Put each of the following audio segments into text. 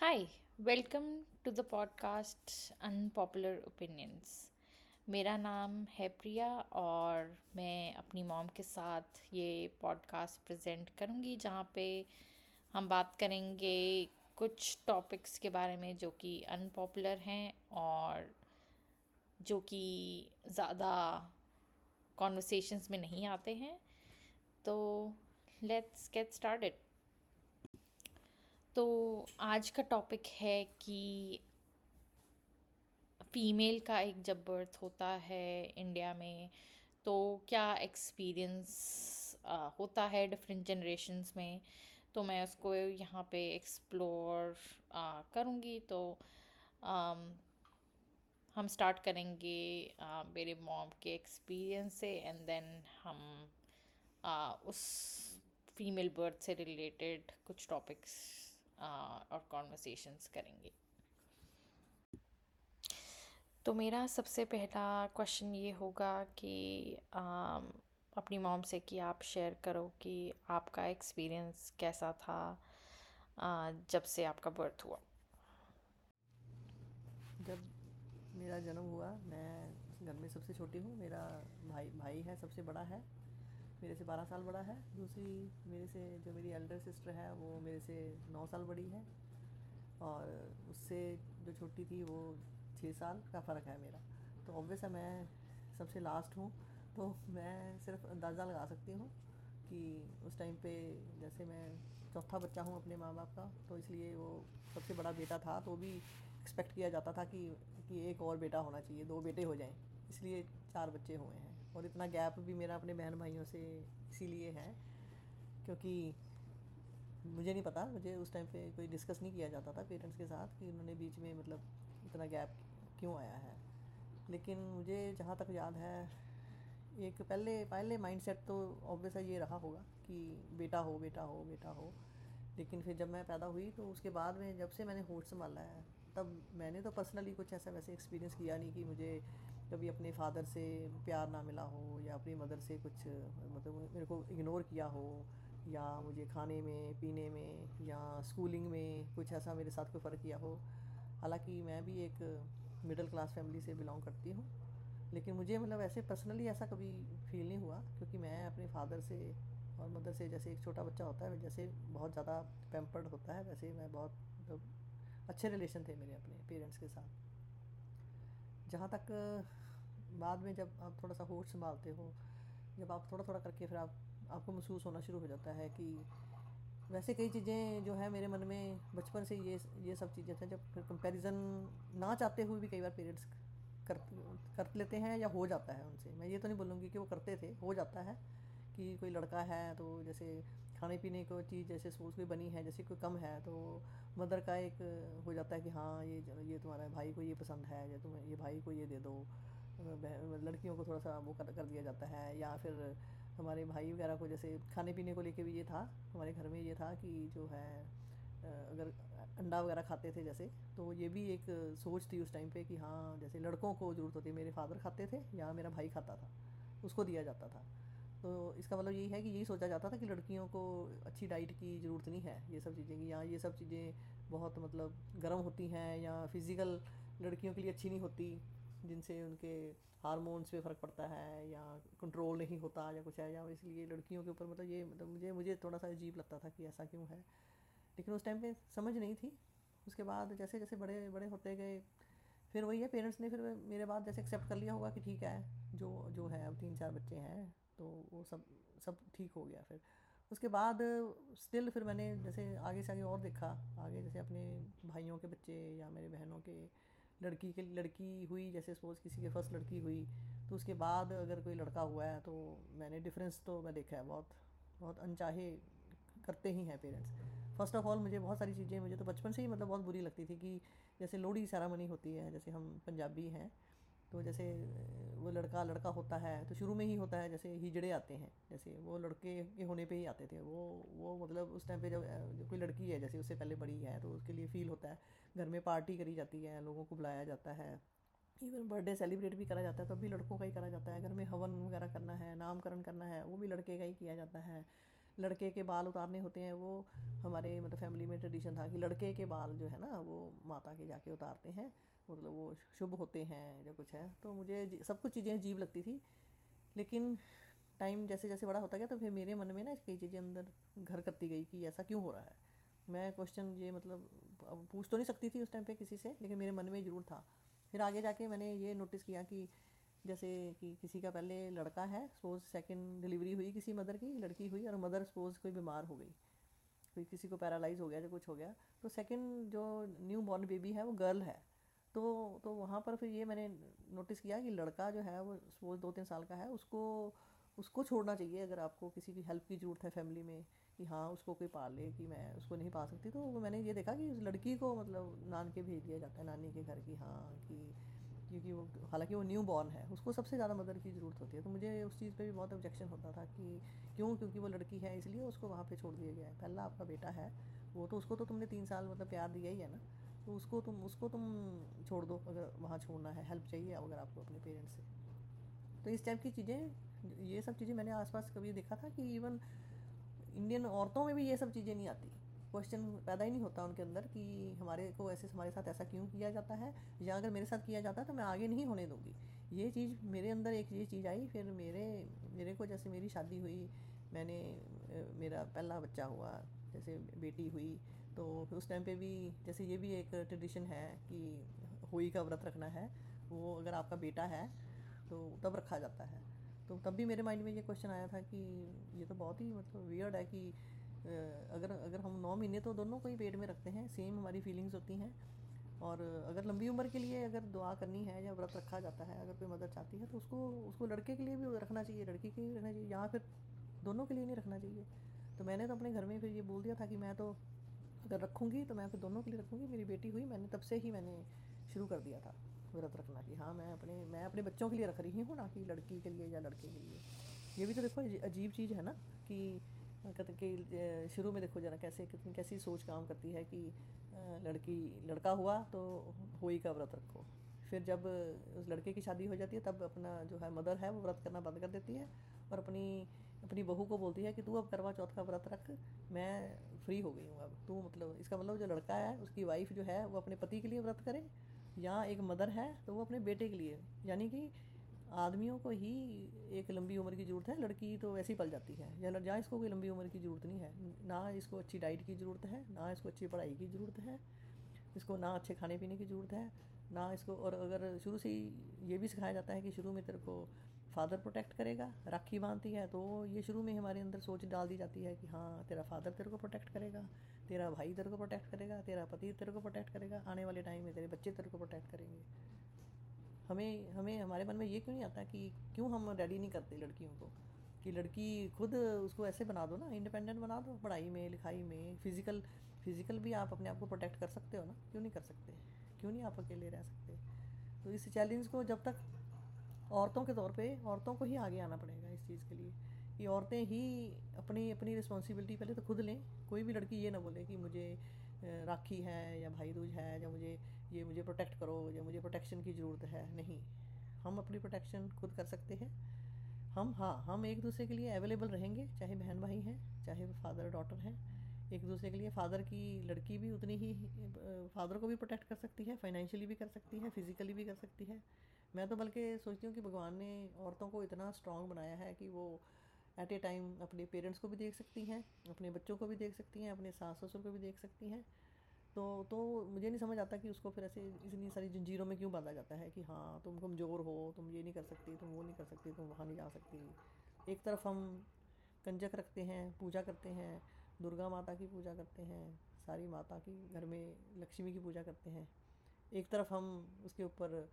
Hi welcome to the podcast unpopular opinions मेरा नाम है प्रिया और मैं अपनी मॉम के साथ ये पॉडकास्ट प्रेजेंट करूँगी, जहाँ पे हम बात करेंगे कुछ टॉपिक्स के बारे में जो कि अनपॉपुलर हैं और जो कि ज़्यादा कॉन्वर्सेशंस में नहीं आते हैं। तो लेट्स गेट स्टार्टेड तो आज का टॉपिक है कि फीमेल का एक जब बर्थ होता है इंडिया में तो क्या एक्सपीरियंस होता है डिफरेंट जनरेशन्स में? तो मैं उसको यहाँ पे एक्सप्लोर करूँगी। तो आ, हम स्टार्ट करेंगे आ, मेरे मॉम के एक्सपीरियंस से एंड देन हम आ, उस फीमेल बर्थ से रिलेटेड कुछ टॉपिक्स और कॉन्वर्सेशंस करेंगे। तो मेरा सबसे पहला क्वेश्चन ये होगा कि आ, अपनी मॉम से कि आप शेयर करो कि आपका एक्सपीरियंस कैसा था आ, जब से आपका बर्थ हुआ। जब मेरा जन्म हुआ मैं घर में सबसे छोटी हूँ मेरा भाई भाई है सबसे बड़ा है। मेरे से बारह साल बड़ा है। दूसरी मेरे से, जो मेरी एल्डर सिस्टर है, वो मेरे से नौ साल बड़ी है। और उससे जो छोटी थी, वो छः साल का फ़र्क है मेरा। तो ऑब्वियस है, मैं सबसे लास्ट हूँ। तो मैं सिर्फ़ अंदाज़ा लगा सकती हूँ कि उस टाइम पे जैसे मैं चौथा बच्चा हूँ अपने माँ बाप का तो इसलिए वो सबसे बड़ा बेटा था। तो भी एक्सपेक्ट किया जाता था कि कि एक और बेटा होना चाहिए, दो बेटे हो जाएँ। इसलिए चार बच्चे हुए हैं। और इतना गैप भी मेरा अपने बहन भाइयों से इसीलिए है, क्योंकि मुझे नहीं पता, मुझे उस टाइम पे कोई डिस्कस नहीं किया जाता था पेरेंट्स के साथ कि उन्होंने बीच में मतलब इतना गैप क्यों आया है। लेकिन मुझे जहाँ तक याद है, एक पहले पहले माइंडसेट तो ऑब्वियस ये रहा होगा कि बेटा हो बेटा हो बेटा हो। लेकिन फिर जब मैं पैदा हुई तो उसके बाद में जब से मैंने होश संभाला है, तब मैंने तो पर्सनली कुछ ऐसा वैसे एक्सपीरियंस किया नहीं कि मुझे कभी अपने फादर से प्यार ना मिला हो या अपनी मदर से कुछ मतलब मेरे को इग्नोर किया हो या मुझे खाने में, पीने में या स्कूलिंग में कुछ ऐसा मेरे साथ कोई फ़र्क किया हो। हालाँकि मैं भी एक मिडिल क्लास फैमिली से बिलोंग करती हूँ, लेकिन मुझे मतलब ऐसे पर्सनली ऐसा कभी फील नहीं हुआ क्योंकि मैं अपने फादर से और मदर से जैसे एक छोटा बच्चा होता है, जैसे बहुत ज़्यादा पेम्पर्ड होता है, वैसे मैं बहुत मतलब अच्छे रिलेशन थे मेरे अपने पेरेंट्स के साथ। जहाँ तक बाद में जब आप थोड़ा सा होश संभालते हो, जब आप थोड़ा थोड़ा करके फिर आप, आपको महसूस होना शुरू हो जाता है कि वैसे कई चीज़ें जो है मेरे मन में बचपन से ये ये सब चीज़ें थे, जब फिर कंपैरिजन ना चाहते हुए भी कई बार पेरेंट्स कर कर लेते हैं या हो जाता है उनसे। मैं ये तो नहीं बोलूँगी कि वो करते थे, हो जाता है कि कोई लड़का है तो जैसे खाने पीने को चीज़ जैसे सपोज़ कोई बनी है जैसे कोई कम है तो मदर का एक हो जाता है कि हाँ ये ये तुम्हारा भाई को ये पसंद है या तुम्हें ये भाई को ये दे दो। लड़कियों को थोड़ा सा वो कर, कर दिया जाता है या फिर हमारे भाई वगैरह को जैसे खाने पीने को लेके भी ये था हमारे घर में ये था कि जो है अगर अंडा वगैरह खाते थे जैसे तो ये भी एक सोच थी उस टाइम पे कि हाँ जैसे लड़कों को ज़रूरत होती मेरे फादर खाते थे या मेरा भाई खाता था उसको दिया जाता था। तो इसका मतलब यही है कि यही सोचा जाता था कि लड़कियों को अच्छी डाइट की ज़रूरत नहीं है, ये सब चीज़ें, कि यहाँ ये सब चीज़ें बहुत मतलब गर्म होती हैं या फ़िज़िकल लड़कियों के लिए अच्छी नहीं होती, जिनसे उनके हारमोन्स पे फ़र्क पड़ता है या कंट्रोल नहीं होता या कुछ है, या इसलिए लड़कियों के ऊपर मतलब ये मतलब मुझे मुझे थोड़ा सा अजीब लगता था कि ऐसा क्यों है। लेकिन उस टाइम पे समझ नहीं थी। उसके बाद जैसे जैसे बड़े बड़े होते गए, फिर वही है पेरेंट्स ने फिर मेरे बाद जैसे एक्सेप्ट कर लिया होगा कि ठीक है, जो जो है, अब तीन चार बच्चे हैं तो वो सब सब ठीक हो गया फिर। उसके बाद स्टिल फिर मैंने जैसे आगे से आगे और देखा, आगे जैसे अपने भाइयों के बच्चे या मेरे बहनों के, लड़की के, लड़की हुई, जैसे सपोज़ किसी के फ़र्स्ट लड़की हुई तो उसके बाद अगर कोई लड़का हुआ है तो मैंने डिफरेंस तो मैं देखा है बहुत बहुत अनचाहे करते ही हैं पेरेंट्स फ़र्स्ट ऑफ़ ऑल मुझे बहुत सारी चीज़ें, मुझे तो बचपन से ही मतलब बहुत बुरी लगती थी कि जैसे लोहड़ी सेरामनी होती है, जैसे हम पंजाबी हैं तो जैसे वो लड़का लड़का होता है तो शुरू में ही होता है, जैसे हिजड़े आते हैं, जैसे वो लड़के के होने पे ही आते थे, वो वो मतलब उस टाइम पे जब कोई लड़की है, जैसे उससे पहले बड़ी है तो उसके लिए फ़ील होता है, घर में पार्टी करी जाती है, लोगों को बुलाया जाता है इवन बर्थडे सेलिब्रेट भी करा जाता है तो भी लड़कों का ही करा जाता है, घर में हवन वगैरह करना है, नामकरण करना है, वो भी लड़के का ही किया जाता है, लड़के के बाल उतारने होते हैं, वो हमारे मतलब फैमिली में ट्रेडिशन था कि लड़के के बाल जो है ना, वो माता के जाके उतारते हैं मतलब वो शुभ होते हैं या कुछ है तो मुझे सब कुछ चीज़ें अजीब लगती थी। लेकिन टाइम जैसे जैसे बड़ा होता गया तो फिर मेरे मन में ना कई चीज़ें अंदर घर करती गई कि ऐसा क्यों हो रहा है। मैं क्वेश्चन ये मतलब अब पूछ तो नहीं सकती थी उस टाइम पे किसी से, लेकिन मेरे मन में ज़रूर था। फिर आगे जाके मैंने ये नोटिस किया कि जैसे कि किसी का पहले लड़का है सपोज़ सेकंड डिलीवरी हुई किसी मदर की, लड़की हुई और मदर सपोज़ कोई बीमार हो गई, कोई किसी को पैरालाइज हो गया या कुछ हो गया। तो सेकंड जो न्यू बॉर्न बेबी है, वो गर्ल है। तो तो वहाँ पर फिर ये मैंने नोटिस किया कि लड़का जो है वो सपोज़ दो तीन साल का है, उसको उसको छोड़ना चाहिए अगर आपको किसी की हेल्प की ज़रूरत है फैमिली में कि हाँ उसको कोई पाल ले कि मैं उसको नहीं पा सकती। तो मैंने ये देखा कि उस लड़की को मतलब नान के भेज दिया जाता है, नानी के घर की हाँ कि क्योंकि वो, हालाँकि वो न्यू बॉर्न है, उसको सबसे ज़्यादा मदर की ज़रूरत होती है। तो मुझे उस चीज़ पे भी बहुत ऑब्जेक्शन होता था कि क्यों? क्योंकि वो लड़की है, इसलिए उसको वहाँ पे छोड़ दिया गया है। पहला आपका बेटा है, वो तो उसको तो तुमने तीन साल मतलब प्यार दिया ही है ना। तो उसको तुम उसको तुम छोड़ दो, अगर वहाँ छोड़ना है हेल्प चाहिए अगर आपको अपने पेरेंट्स से। तो इस टाइप की चीज़ें, ये सब चीज़ें मैंने आसपास कभी देखा था कि इवन इंडियन औरतों में भी ये सब चीज़ें नहीं आती। क्वेश्चन पैदा ही नहीं होता उनके अंदर कि हमारे को ऐसे, हमारे साथ ऐसा क्यों किया जाता है, या अगर मेरे साथ किया जाता है तो मैं आगे नहीं होने दूँगी। ये चीज़ मेरे अंदर एक ये चीज़ आई, फिर मेरे मेरे को जैसे मेरी शादी हुई, मैंने, मेरा पहला बच्चा हुआ, जैसे बेटी हुई तो फिर उस टाइम पे भी जैसे ये भी एक ट्रेडिशन है कि होई का व्रत रखना है, वो अगर आपका बेटा है तो तब रखा जाता है। तो तब भी मेरे माइंड में ये क्वेश्चन आया था कि ये तो बहुत ही मतलब वियर्ड है कि अगर अगर हम नौ महीने तो दोनों को ही पेट में रखते हैं सेम हमारी फीलिंग्स होती हैं। और अगर लंबी उम्र के लिए अगर दुआ करनी है या व्रत रखा जाता है, अगर कोई मदर चाहती है तो उसको उसको लड़के के लिए भी रखना चाहिए, लड़की के लिए रखना चाहिए या फिर दोनों के लिए नहीं रखना चाहिए। तो मैंने तो अपने घर में फिर ये बोल दिया था कि मैं तो अगर रखूँगी तो मैं फिर दोनों के लिए रखूँगी। मेरी बेटी हुई, मैंने तब से ही मैंने शुरू कर दिया था व्रत रखना कि हाँ मैं अपने मैं अपने बच्चों के लिए रख रही हूँ ना कि लड़की के लिए या लड़के के लिए। ये भी तो देखो अजीब चीज़ है ना कि कहते कि शुरू में देखो जरा कैसे, कितनी, कैसी सोच काम करती है कि लड़की, लड़का हुआ तो होई का व्रत रखो। फिर जब उस लड़के की शादी हो जाती है तब अपना जो है मदर है वो व्रत करना बंद कर देती है और अपनी अपनी बहू को बोलती है कि तू अब करवा चौथ का व्रत रख, मैं फ्री हो गई हूँ अब। तू मतलब इसका मतलब जो लड़का है, उसकी वाइफ जो है, वो अपने पति के लिए व्रत करे, या एक मदर है तो वो अपने बेटे के लिए। यानी कि आदमियों को ही एक लंबी उम्र की ज़रूरत है, लड़की तो वैसे ही पल जाती है। या जहाँ इसको कोई लंबी उम्र की ज़रूरत नहीं है। ना इसको अच्छी डाइट की ज़रूरत है, ना इसको अच्छी पढ़ाई की ज़रूरत है, इसको ना अच्छे खाने पीने की ज़रूरत है, ना इसको, और अगर शुरू से ही ये भी सिखाया जाता है कि शुरू में तेरे को फादर प्रोटेक्ट करेगा, राखी बांधती है तो ये शुरू में हमारे अंदर सोच डाल दी जाती है कि हाँ तेरा फादर तेरे को प्रोटेक्ट करेगा, तेरा भाई तेरे को प्रोटेक्ट करेगा, तेरा पति तेरे को प्रोटेक्ट करेगा, आने वाले टाइम में तेरे बच्चे तेरे को प्रोटेक्ट करेंगे। हमें हमें, हमारे मन में ये क्यों नहीं आता कि क्यों हम रेडी नहीं करते लड़कियों को? कि लड़की खुद उसको ऐसे बना दो ना इंडिपेंडेंट बना दो, पढ़ाई में, लिखाई में फ़िज़िकल फ़िज़िकल भी आप अपने आप को प्रोटेक्ट कर सकते हो ना? क्यों नहीं कर सकते? क्यों नहीं आप अकेले रह सकते? तो इस चैलेंज को जब तक औरतों के तौर पे औरतों को ही आगे आना पड़ेगा इस चीज़ के लिए कि औरतें ही अपनी अपनी रिस्पॉन्सिबिलिटी पहले तो खुद लें। कोई भी लड़की ये ना बोले कि मुझे राखी है या भाई दूज है या मुझे, ये मुझे प्रोटेक्ट करो या मुझे प्रोटेक्शन की ज़रूरत है। नहीं, हम अपनी प्रोटेक्शन खुद कर सकते हैं। हम हाँ हम एक दूसरे के लिए अवेलेबल रहेंगे, चाहे बहन भाई हैं, चाहे फादर डॉटर हैं। एक दूसरे के लिए फादर की लड़की भी उतनी ही फादर को भी प्रोटेक्ट कर सकती है फाइनेंशियली भी कर सकती है फिज़िकली भी कर सकती है। मैं तो बल्कि सोचती हूँ कि भगवान ने औरतों को इतना स्ट्रॉन्ग बनाया है कि वो एट ए टाइम अपने पेरेंट्स को भी देख सकती हैं, अपने बच्चों को भी देख सकती हैं, अपने सास ससुर को भी देख सकती हैं। तो तो मुझे नहीं समझ आता कि उसको फिर ऐसे इतनी सारी जंजीरों में क्यों बांधा जाता है कि हाँ तुम कमज़ोर हो, तुम ये नहीं कर सकती, तुम वो नहीं कर सकती, तुम वहाँ नहीं जा सकती। एक तरफ़ हम कंजक रखते हैं, पूजा करते हैं दुर्गा माता की पूजा करते हैं, सारी माता की, घर में लक्ष्मी की पूजा करते हैं। एक तरफ़ हम उसके ऊपर,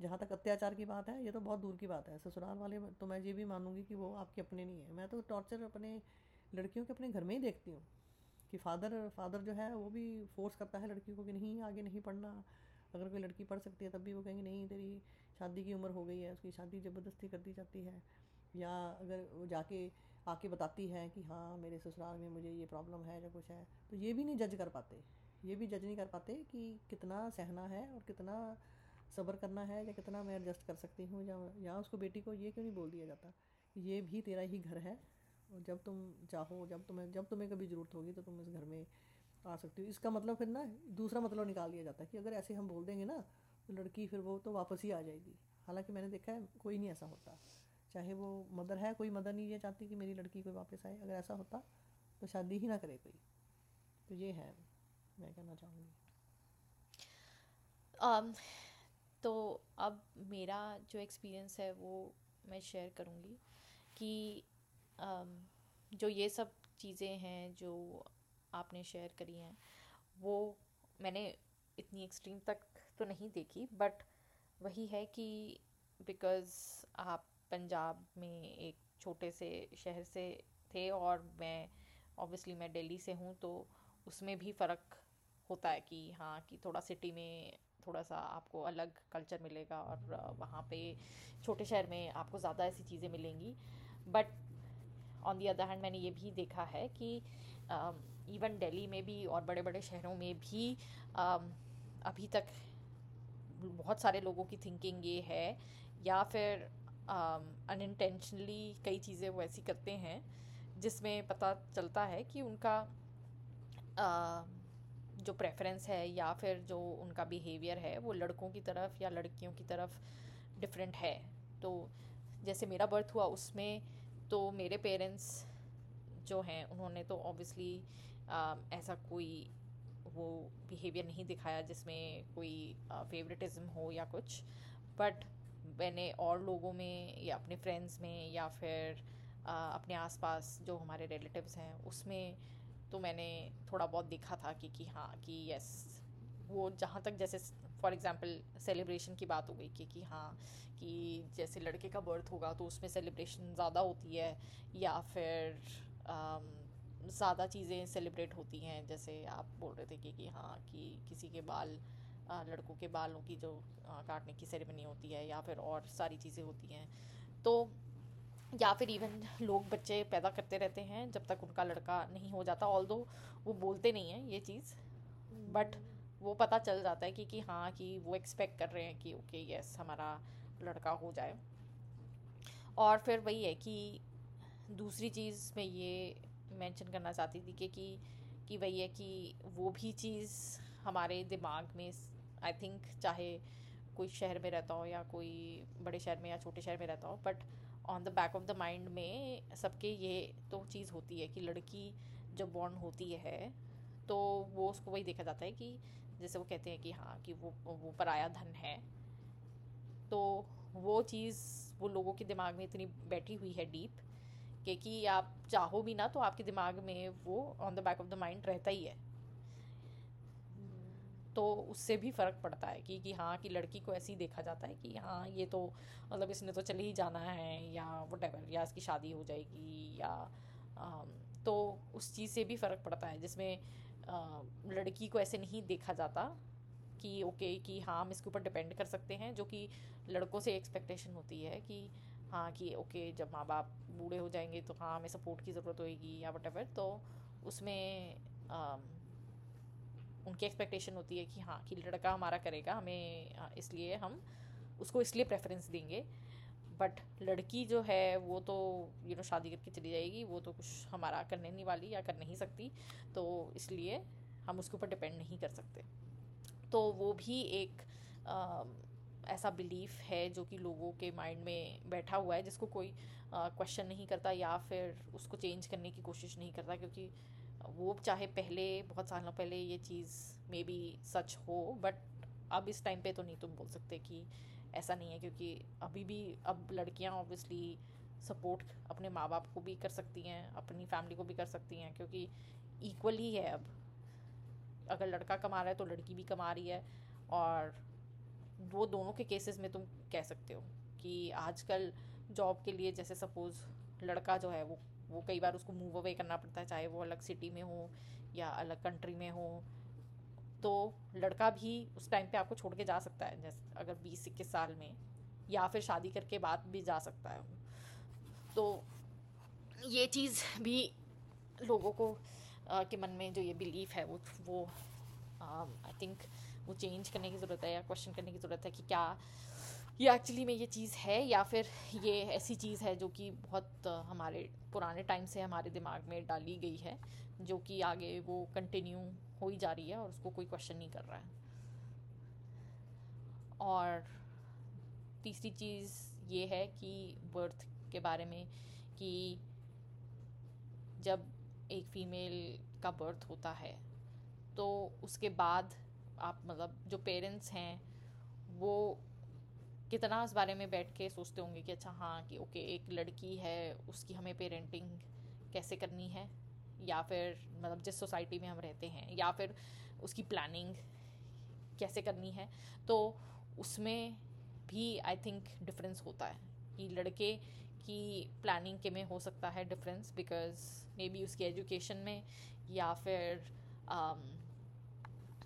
जहाँ तक अत्याचार की बात है, ये तो बहुत दूर की बात है। ससुराल वाले तो मैं ये भी मानूँगी कि वो आपके अपने नहीं है। मैं तो टॉर्चर अपने लड़कियों के अपने घर में ही देखती हूँ कि फादर फादर जो है, वो भी फोर्स करता है लड़की को कि नहीं, आगे नहीं पढ़ना। अगर कोई लड़की पढ़ सकती है, तब भी वो कहेंगे, नहीं, तेरी शादी की उम्र हो गई है, उसकी शादी ज़बरदस्ती कर दी जाती है। या अगर वो जाके आके बताती है कि हाँ मेरे ससुराल में मुझे ये प्रॉब्लम है या कुछ है। तो ये भी नहीं जज कर पाते। ये भी जज नहीं कर पाते कि कितना सहना है और कितना सब्र करना है या कितना मैं एडजस्ट कर सकती हूँ, या या उसको बेटी को ये क्यों नहीं बोल दिया जाता? ये भी तेरा ही घर है और जब तुम चाहो, जब तुम्हें जब तुम्हें कभी ज़रूरत होगी तो तुम इस घर में आ सकती हो। इसका मतलब फिर ना दूसरा मतलब निकाल दिया जाता है कि अगर ऐसे हम बोल देंगे ना तो लड़की फिर वो तो वापस ही आ जाएगी। हालाँकि मैंने देखा है, कोई नहीं ऐसा होता। चाहे वो मदर है कोई मदर नहीं ये चाहती कि मेरी लड़की कोई वापस आए। अगर ऐसा होता तो शादी ही ना करे कोई। तो ये है मैं कहना चाहूँगी। um, तो अब मेरा जो एक्सपीरियंस है वो मैं शेयर करूँगी कि um, जो ये सब चीज़ें हैं जो आपने शेयर करी हैं वो मैंने इतनी एक्सट्रीम तक तो नहीं देखी बट वही है कि बिकॉज़ आप पंजाब में एक छोटे से शहर से थे और मैं ऑब्वियसली मैं दिल्ली से हूँ तो उसमें भी फ़र्क होता है कि हाँ कि थोड़ा सिटी में थोड़ा सा आपको अलग कल्चर मिलेगा और वहाँ पे छोटे शहर में आपको ज़्यादा ऐसी चीज़ें मिलेंगी। But on the other hand मैंने ये भी देखा है कि इवन दिल्ली में भी और बड़े बड़े शहरों में भी um, अभी तक बहुत सारे लोगों की थिंकिंग ये है या फिर अनइंटेंशनली um, कई चीज़ें वो ऐसी करते हैं जिसमें पता चलता है कि उनका uh, जो प्रेफरेंस है या फिर जो उनका बिहेवियर है वो लड़कों की तरफ़ या लड़कियों की तरफ़ डिफरेंट है। तो जैसे मेरा बर्थ हुआ उसमें तो मेरे पेरेंट्स जो हैं उन्होंने तो ऑब्वियसली ऐसा कोई वो बिहेवियर नहीं दिखाया जिसमें कोई फेवरेटिज्म हो या कुछ। बट मैंने और लोगों में या अपने फ्रेंड्स में या फिर आ, अपने आसपास जो हमारे रिलेटिव्स हैं उसमें तो मैंने थोड़ा बहुत देखा था कि कि हाँ कि यस वो जहाँ तक जैसे फॉर एग्ज़ाम्पल सेलिब्रेशन की बात हो गई कि कि हाँ कि जैसे लड़के का बर्थ होगा तो उसमें सेलिब्रेशन ज़्यादा होती है या फिर ज़्यादा चीज़ें सेलिब्रेट होती हैं जैसे आप बोल रहे थे कि कि हाँ कि किसी के बाल लड़कों के बालों की जो काटने की सेरेमनी होती है या फिर और सारी चीज़ें होती हैं। तो या फिर इवन लोग बच्चे पैदा करते रहते हैं जब तक उनका लड़का नहीं हो जाता ऑल दो वो बोलते नहीं हैं ये चीज़ बट वो पता चल जाता है कि कि हाँ कि वो एक्सपेक्ट कर रहे हैं कि ओके यस हमारा लड़का हो जाए। और फिर वही है कि दूसरी चीज़ मैं ये मेंशन करना चाहती थी कि कि वही है कि वो भी चीज़ हमारे दिमाग में आई थिंक चाहे कोई शहर में रहता हो या कोई बड़े शहर में या छोटे शहर में रहता हो but on the back of the mind में सबके ये तो चीज़ होती है कि लड़की जब बॉर्न होती है तो वो उसको वही देखा जाता है कि जैसे वो कहते हैं कि हाँ कि वो वो पराया धन है। तो वो चीज़ वो लोगों के दिमाग में इतनी बैठी हुई है डीप कि कि आप चाहो भी ना तो आपके दिमाग में वो on the back of the mind रहता ही है। तो उससे भी फ़र्क पड़ता है कि कि हाँ कि लड़की को ऐसे ही देखा जाता है कि हाँ ये तो मतलब इसने तो चले ही जाना है या वट या इसकी शादी हो जाएगी या आ, तो उस चीज़ से भी फ़र्क पड़ता है जिसमें आ, लड़की को ऐसे नहीं देखा जाता कि ओके कि हाँ हम इसके ऊपर डिपेंड कर सकते हैं जो कि लड़कों से एक्सपेक्टेशन होती है कि हाँ कि ओके जब माँ बाप बूढ़े हो जाएँगे तो हाँ हमें सपोर्ट की ज़रूरत होगी या वट तो उसमें आ, उनकी एक्सपेक्टेशन होती है कि हाँ कि लड़का हमारा करेगा हमें इसलिए हम उसको इसलिए प्रेफरेंस देंगे। बट लड़की जो है वो तो यू नो शादी करके चली जाएगी वो तो कुछ हमारा करने नहीं वाली या कर नहीं सकती तो इसलिए हम उसके ऊपर डिपेंड नहीं कर सकते। तो वो भी एक आ, ऐसा बिलीफ है जो कि लोगों के माइंड में बैठा हुआ है जिसको कोई क्वेश्चन नहीं करता या फिर उसको चेंज करने की कोशिश नहीं करता क्योंकि वो चाहे पहले, बहुत सालों पहले ये चीज़ मे बी सच हो बट अब इस टाइम पे तो नहीं तुम बोल सकते कि ऐसा नहीं है, क्योंकि अभी भी अब लड़कियाँ ऑब्वियसली सपोर्ट अपने माँ बाप को भी कर सकती हैं, अपनी फैमिली को भी कर सकती हैं, क्योंकि इक्वल ही है अब। अगर लड़का कमा रहा है तो लड़की भी कमा रही है, और वो दोनों के केसेस में तुम कह सकते हो कि आजकल जॉब के लिए जैसे सपोज़ लड़का जो है वो वो कई बार उसको मूव अवे करना पड़ता है चाहे वो अलग सिटी में हो या अलग कंट्री में हो। तो लड़का भी उस टाइम पे आपको छोड़ के जा सकता है जैसे अगर बीस इक्कीस साल में या फिर शादी करके बाद भी जा सकता है तो ये चीज़ भी लोगों को आ, के मन में जो ये बिलीफ है वो वो आई थिंक वो चेंज करने की ज़रूरत है या क्वेश्चन करने की ज़रूरत है कि क्या ये एक्चुअली में ये चीज़ है या फिर ये ऐसी चीज़ है जो कि बहुत हमारे पुराने टाइम से हमारे दिमाग में डाली गई है, जो कि आगे वो कंटिन्यू हो ही जा रही है और उसको कोई क्वेश्चन नहीं कर रहा है। और तीसरी चीज़ ये है कि बर्थ के बारे में कि जब एक फीमेल का बर्थ होता है तो उसके बाद आप मतलब जो पेरेंट्स हैं, वो कितना उस बारे में बैठ के सोचते होंगे कि अच्छा हाँ कि ओके एक लड़की है उसकी हमें पेरेंटिंग कैसे करनी है? या फिर मतलब जिस सोसाइटी में हम रहते हैं या फिर उसकी प्लानिंग कैसे करनी है? तो उसमें भी आई थिंक डिफरेंस होता है कि लड़के की प्लानिंग के में हो सकता है डिफरेंस बिकॉज़ मे बी उसकी एजुकेशन में या फिर um,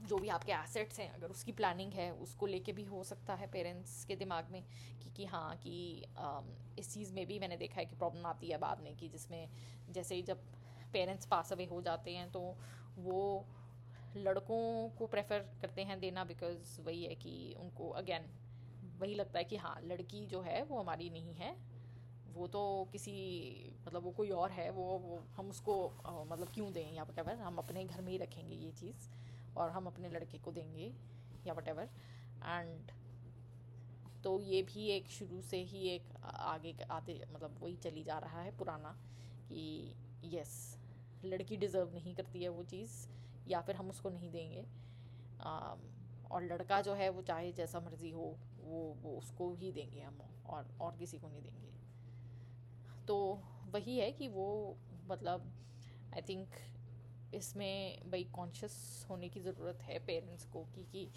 जो भी आपके एसेट्स हैं अगर उसकी प्लानिंग है उसको लेके भी हो सकता है पेरेंट्स के दिमाग में कि कि हाँ कि um, इस चीज़ में भी मैंने देखा है कि प्रॉब्लम आती है बाद में कि जिसमें जैसे ही जब पेरेंट्स पास अवे हो जाते हैं तो वो लड़कों को प्रेफर करते हैं देना बिकॉज़ वही है कि उनको अगेन वही लगता है कि हाँ लड़की जो है वो हमारी नहीं है। वो तो किसी मतलब वो कोई और है वो वो हम उसको आ, मतलब क्यों दें या वट हम अपने घर में ही रखेंगे ये चीज़। और हम अपने लड़के को देंगे या वट एवर एंड तो ये भी एक शुरू से ही एक आगे आते मतलब वही चली जा रहा है पुराना कि यस लड़की डिज़र्व नहीं करती है वो चीज़ या फिर हम उसको नहीं देंगे. आ, और लड़का जो है वो चाहे जैसा मर्ज़ी हो वो वो उसको ही देंगे हम और और किसी को नहीं देंगे. तो वही है कि वो मतलब आई थिंक इसमें भाई कॉन्शियस होने की ज़रूरत है पेरेंट्स को कि कि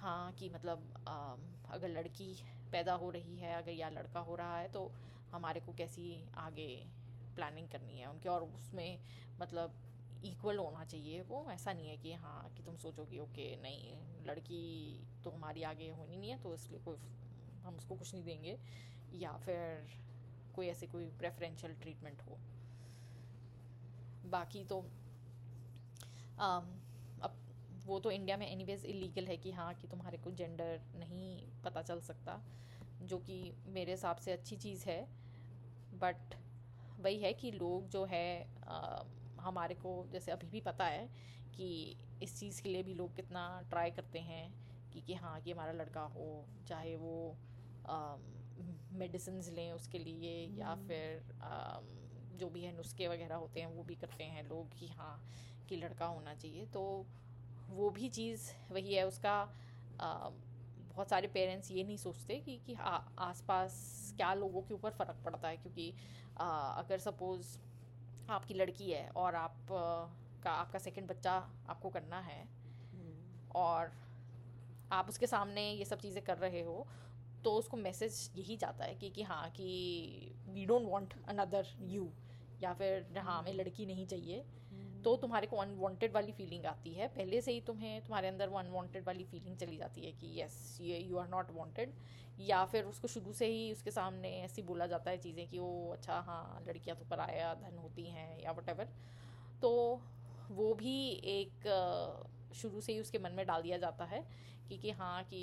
हाँ कि मतलब आ, अगर लड़की पैदा हो रही है अगर या लड़का हो रहा है तो हमारे को कैसी आगे प्लानिंग करनी है उनके? और उसमें मतलब इक्वल होना चाहिए वो। ऐसा नहीं है कि हाँ कि तुम सोचो कि ओके नहीं लड़की तो हमारी आगे होनी नहीं है तो इसलिए कोई हम उसको कुछ नहीं देंगे। या फिर कोई ऐसे कोई प्रेफरेंशियल ट्रीटमेंट हो। बाकी तो अब वो तो इंडिया में एनीवेज इलीगल है कि हाँ कि तुम्हारे को जेंडर नहीं पता चल सकता जो कि मेरे हिसाब से अच्छी चीज़ है बट वही है कि लोग जो है आ, हमारे को जैसे अभी भी पता है कि इस चीज़ के लिए भी लोग कितना ट्राई करते हैं कि कि हाँ कि हमारा लड़का हो चाहे वो मेडिसिन लें उसके लिए या हम्म। फिर आ, जो भी है नुस्खे वगैरह होते हैं वो भी करते हैं लोग कि हाँ कि लड़का होना चाहिए। तो वो भी चीज़ वही है उसका आ, बहुत सारे पेरेंट्स ये नहीं सोचते कि कि आसपास क्या लोगों के ऊपर फ़र्क पड़ता है। क्योंकि आ, अगर सपोज़ आपकी लड़की है और आप का आपका सेकंड बच्चा आपको करना है हम्म। और आप उसके सामने ये सब चीज़ें कर रहे हो तो उसको मैसेज यही जाता है कि कि हाँ कि we don't want another you या फिर हाँ हमें लड़की नहीं चाहिए। तो। तुम्हारे को अनवांटेड वाली फीलिंग आती है पहले से ही तुम्हें, तुम्हारे अंदर वो अनवांटेड वाली फीलिंग चली जाती है कि यस ये यू आर नॉट वांटेड या फिर उसको शुरू से ही उसके सामने ऐसी बोला जाता है चीज़ें कि वो अच्छा हाँ लड़कियाँ तो पराया धन होती हैं, या वट तो वो भी एक शुरू से ही उसके मन में डाल दिया जाता है कि कि हाँ कि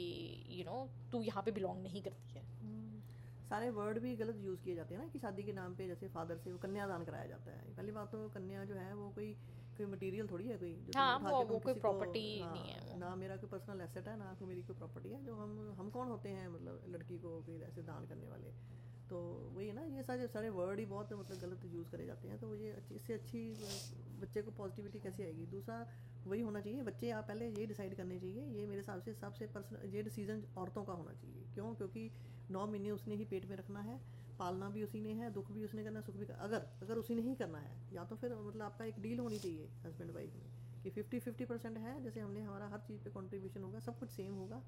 यू नो तू यहाँ पे बिलोंग नहीं करती है। सारे वर्ड भी गलत यूज़ किए जाते हैं ना कि शादी के नाम पे जैसे फादर से वो कन्यादान कराया जाता है। पहली बात तो कन्या जो है वो कोई कोई मटेरियल थोड़ी है कोई जो हाँ, वो, वो कोई प्रॉपर्टी हाँ, नहीं है ना मेरा कोई पर्सनल एसेट है ना कोई मेरी कोई प्रॉपर्टी है जो हम हम कौन होते हैं मतलब लड़की को फिर ऐसे दान करने वाले? तो वही ना, ये सारे सारे वर्ड ही बहुत मतलब गलत यूज़ करे जाते हैं तो ये अच्छी, इससे अच्छी बच्चे को पॉजिटिविटी कैसे आएगी? दूसरा, वही होना चाहिए, बच्चे आप पहले ये डिसाइड करने चाहिए, ये मेरे हिसाब से सबसे पर्सनल ये डिसीज़न औरतों का होना चाहिए। क्यों? क्योंकि नौ महीने उसने ही पेट में रखना है, पालना भी उसी ने है, दुख भी उसने करना सुख भी कर, अगर अगर उसी ने ही करना है, या तो फिर मतलब आपका एक डील होनी चाहिए हस्बैंड वाइफ में, कि फिफ्टी फिफ्टी परसेंट है, जैसे हमने हमारा हर चीज़ पे कंट्रीब्यूशन होगा, सब कुछ सेम होगा।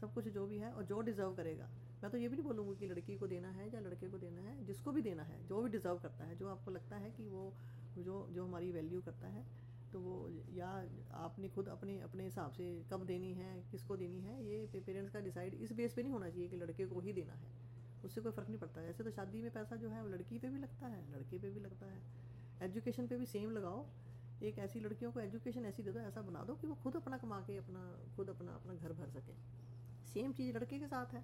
सब कुछ जो भी है और जो डिज़र्व करेगा। मैं तो ये भी नहीं बोलूँगी कि लड़की को देना है या लड़के को देना है, जिसको भी देना है, जो भी डिज़र्व करता है, जो आपको लगता है कि वो, जो जो हमारी वैल्यू करता है तो वो, या आपने खुद अपने अपने हिसाब से कब देनी है, किसको देनी है, ये पेरेंट्स का डिसाइड इस बेस पे नहीं होना चाहिए कि लड़के को ही देना है। उससे कोई फ़र्क नहीं पड़ता। ऐसे तो शादी में पैसा जो है वो लड़की पे भी लगता है, लड़के पे भी लगता है। एजुकेशन पे भी सेम लगाओ। एक ऐसी लड़कियों को एजुकेशन ऐसी दे दो, ऐसा बना दो कि वो खुद अपना कमा के अपना, खुद अपना अपना घर भर सके। सेम चीज़ लड़के के साथ है।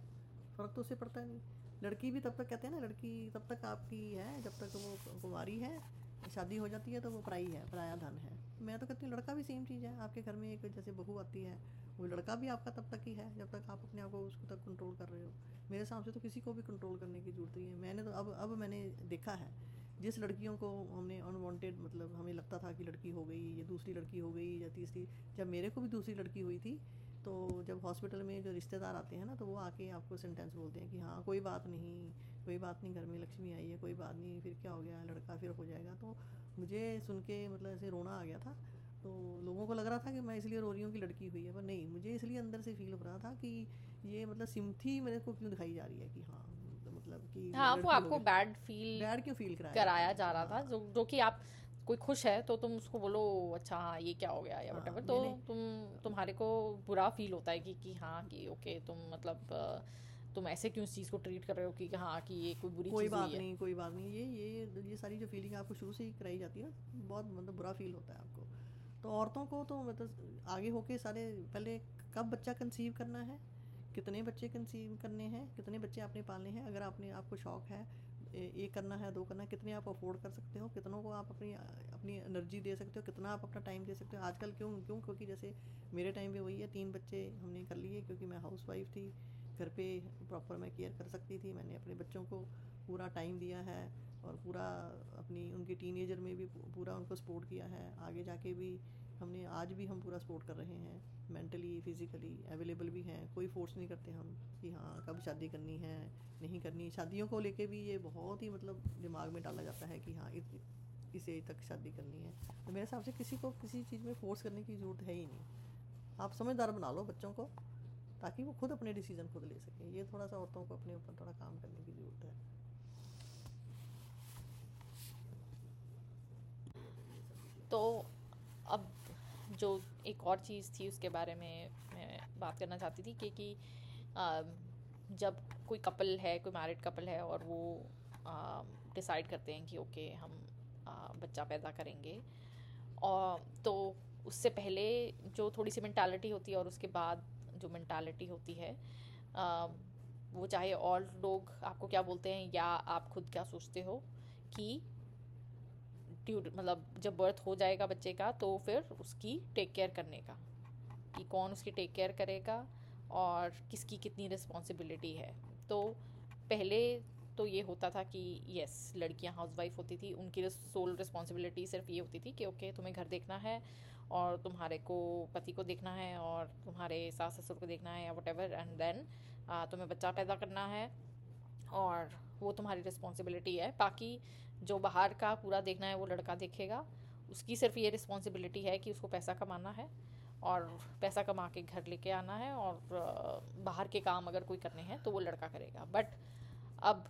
फ़र्क तो उससे पड़ता नहीं। लड़की भी तब तक कहते हैं ना, लड़की तब तक आपकी है, जब तक वो कुमारी है, शादी हो जाती है तो वो पराई है, पराया धन है। मैं तो कहती हूँ, लड़का भी सेम चीज़ है। आपके घर में एक जैसे बहू आती है, वो लड़का भी आपका तब तक ही है, जब तक आप अपने आप को उसको तक कंट्रोल कर रहे हो। मेरे हिसाब से तो किसी को भी कंट्रोल करने की ज़रूरत नहीं है। मैंने तो अब अब मैंने देखा है, जिस लड़कियों को हमने अनवांटेड मतलब हमें लगता था कि लड़की हो गई, या दूसरी लड़की हो गई, या तीसरी, जब मेरे को भी दूसरी लड़की हुई थी तो जब हॉस्पिटल में जो रिश्तेदार आते हैं ना तो वो आके आपको सेंटेंस बोलते हैं कि हाँ कोई बात नहीं कोई बात नहीं घर में लक्ष्मी आई है कोई बात नहीं फिर क्या हो गया लड़का फिर हो जाएगा। तो मुझे सुन के मतलब ऐसे रोना आ गया था। तो लोगों को लग रहा था कि मैं इसलिए रो रही हूँ कि लड़की हुई है पर नहीं मुझे इसलिए अंदर से फील हो रहा था कि ये मतलब सिमथी मेरे को क्यों दिखाई जा रही है कि हाँ मतलब कि हाँ वो आपको बैड फील बैड क्यों फील कराया? कराया जा रहा था। जो जो कि आप कोई खुश है तो तुम उसको बोलो अच्छा हाँ ये क्या हो गया? या वट हाँ, तो तुम तुम्हारे को बुरा फील होता है कि कि हाँ कि ओके तुम मतलब तुम ऐसे क्यों इस चीज़ को ट्रीट कर रहे हो कि हाँ कि ये कोई बुरी कोई बात नहीं कोई बात नहीं। ये ये ये सारी जो फीलिंग आपको शुरू से ही कराई जाती है ना बहुत मतलब बुरा फील होता है आपको। तो औरतों को तो मतलब आगे होके सारे पहले कब बच्चा कंसीव करना है? कितने बच्चे कंसीव करने हैं? कितने बच्चे आपने पालने हैं? अगर आपने आपको शौक है एक करना है, दो करना है, कितने आप अफोर्ड कर सकते हो, कितनों को आप अपनी अपनी एनर्जी दे सकते हो, कितना आप अपना टाइम दे सकते हो। आजकल क्यों क्यों? क्योंकि जैसे मेरे टाइम पे वही है, तीन बच्चे हमने कर लिए, क्योंकि मैं हाउस वाइफ थी, घर पे प्रॉपर मैं केयर कर सकती थी, मैंने अपने बच्चों को पूरा टाइम दिया है और पूरा अपनी, उनके टीनेजर में भी पूरा उनको सपोर्ट किया है, आगे जाके भी हमने, आज भी हम पूरा सपोर्ट कर रहे हैं मेंटली फिज़िकली अवेलेबल भी हैं। कोई फोर्स नहीं करते हम कि हाँ कब शादी करनी है, नहीं करनी। शादियों को लेके भी ये बहुत ही मतलब दिमाग में डाला जाता है कि हाँ इस एज तक शादी करनी है। तो मेरे हिसाब से किसी को किसी चीज़ में फोर्स करने की ज़रूरत है ही नहीं। आप समझदार बना लो बच्चों को, ताकि वो खुद अपने डिसीज़न खुद ले सकें। ये थोड़ा सा औरतों को अपने ऊपर थोड़ा काम करने की ज़रूरत है। तो अब जो एक और चीज़ थी उसके बारे में मैं बात करना चाहती थी कि कि जब कोई कपल है, कोई मैरिड कपल है और वो डिसाइड करते हैं कि ओके हम बच्चा पैदा करेंगे। और तो उससे पहले जो थोड़ी सी मैंटालिटी होती है और उसके बाद जो मैंटालिटी होती है वो चाहे और लोग आपको क्या बोलते हैं या आप खुद क्या सोचते हो कि ट्यूड मतलब जब बर्थ हो जाएगा बच्चे का तो फिर उसकी टेक केयर करने का। कि कौन उसकी टेक केयर करेगा और किसकी कितनी रिस्पॉन्सिबिलिटी है। तो पहले तो ये होता था कि यस लड़कियाँ हाउसवाइफ होती थी, उनकी सोल रिस्पॉन्सिबिलिटी सिर्फ़ ये होती थी कि ओके तुम्हें घर देखना है और तुम्हारे को, पति को देखना है और तुम्हारे सास ससुर को देखना है या वट एवर एंड देन तुम्हें बच्चा पैदा करना है और वो तुम्हारी रिस्पॉन्सिबिलिटी है। बाकी जो बाहर का पूरा देखना है वो लड़का देखेगा। उसकी सिर्फ़ ये रिस्पॉन्सिबिलिटी है कि उसको पैसा कमाना है और पैसा कमा के घर लेके आना है और बाहर के काम अगर कोई करने हैं तो वो लड़का करेगा। बट अब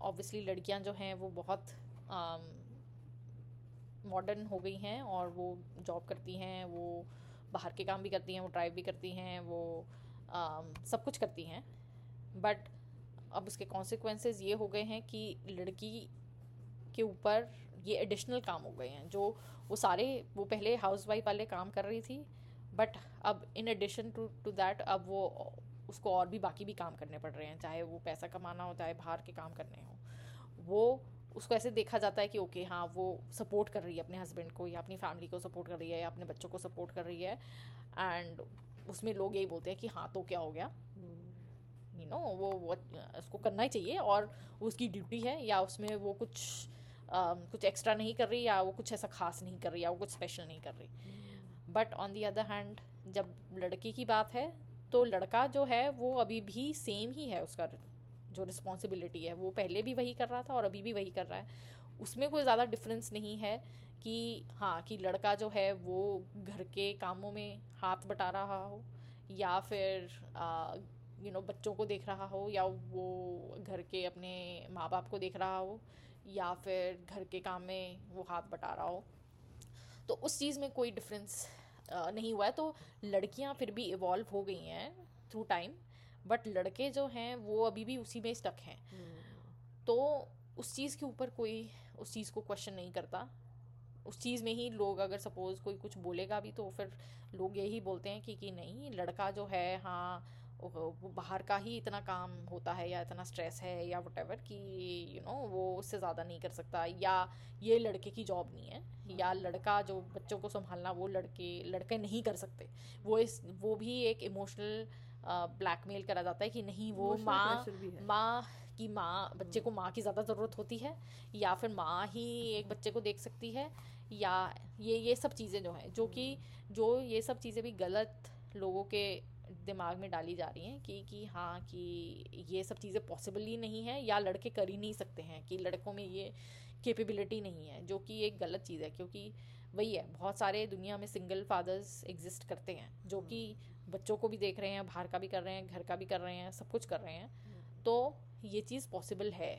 ऑब्वियसली लड़कियाँ जो हैं वो बहुत मॉडर्न हो गई हैं और वो जॉब करती हैं वो बाहर के काम भी करती हैं वो ड्राइव भी करती हैं वो आ, सब कुछ करती हैं। बट अब उसके कॉन्सिक्वेंसेस ये हो गए हैं कि लड़की के ऊपर ये एडिशनल काम हो गए हैं, जो वो सारे, वो पहले हाउस वाइफ वाले काम कर रही थी बट अब in addition to to that अब वो उसको और भी बाकी भी काम करने पड़ रहे हैं, चाहे वो पैसा कमाना हो, चाहे बाहर के काम करने हो। वो, उसको ऐसे देखा जाता है कि ओके हाँ वो सपोर्ट कर रही है अपने हस्बैंड को, या अपनी फैमिली को सपोर्ट कर रही है, या अपने बच्चों को सपोर्ट कर रही है एंड उसमें लोग यही बोलते हैं कि हाँ तो क्या हो गया? यू नो वो वो, उसको करना ही चाहिए, और उसकी ड्यूटी है, या उसमें वो कुछ कुछ एक्स्ट्रा नहीं कर रही या वो कुछ ऐसा खास नहीं कर रही या वो कुछ स्पेशल नहीं कर रही। But on the other hand जब लड़की की बात है तो लड़का जो है वो अभी भी सेम ही है उसका जो रिस्पॉन्सिबिलिटी है। वो पहले भी वही कर रहा था और अभी भी वही कर रहा है। उसमें कोई ज़्यादा डिफरेंस नहीं है कि हाँ कि लड़का जो है वो घर के कामों में हाथ बटा रहा हो या फिर यू नो बच्चों को देख रहा हो या वो घर के अपने माँ बाप को देख रहा हो। या फिर घर के काम में वो हाथ बटा रहा हो। तो उस चीज़ में कोई डिफरेंस नहीं हुआ है। तो लड़कियाँ फिर भी इवॉल्व हो गई हैं थ्रू टाइम बट लड़के जो हैं वो अभी भी उसी में स्टक हैं। hmm. तो उस चीज़ के ऊपर कोई उस चीज़ को क्वेश्चन नहीं करता। उस चीज़ में ही लोग अगर सपोज़ कोई कुछ बोलेगा भी तो फिर लोग यही बोलते हैं कि कि नहीं लड़का जो है हाँ बाहर का ही इतना काम होता है या इतना स्ट्रेस है या वट कि यू नो वो उससे ज़्यादा नहीं कर सकता या ये लड़के की जॉब नहीं है या लड़का जो बच्चों को संभालना वो लड़के लड़के नहीं कर सकते। वो इस वो भी एक इमोशनल ब्लैकमेल करा जाता है कि नहीं वो माँ माँ की माँ बच्चे को माँ की ज़्यादा ज़रूरत होती है या फिर माँ ही एक बच्चे को देख सकती है या ये ये सब चीज़ें जो हैं जो कि जो ये सब चीज़ें भी गलत लोगों के दिमाग में डाली जा रही हैं कि कि हाँ कि ये सब चीज़ें पॉसिबल ही नहीं है या लड़के कर ही नहीं सकते हैं कि लड़कों में ये कैपेबिलिटी नहीं है जो कि एक गलत चीज़ है क्योंकि वही है बहुत सारे दुनिया में सिंगल फादर्स एग्जिस्ट करते हैं जो कि बच्चों को भी देख रहे हैं बाहर का भी कर रहे हैं घर का भी कर रहे हैं सब कुछ कर रहे हैं। तो ये चीज़ पॉसिबल है।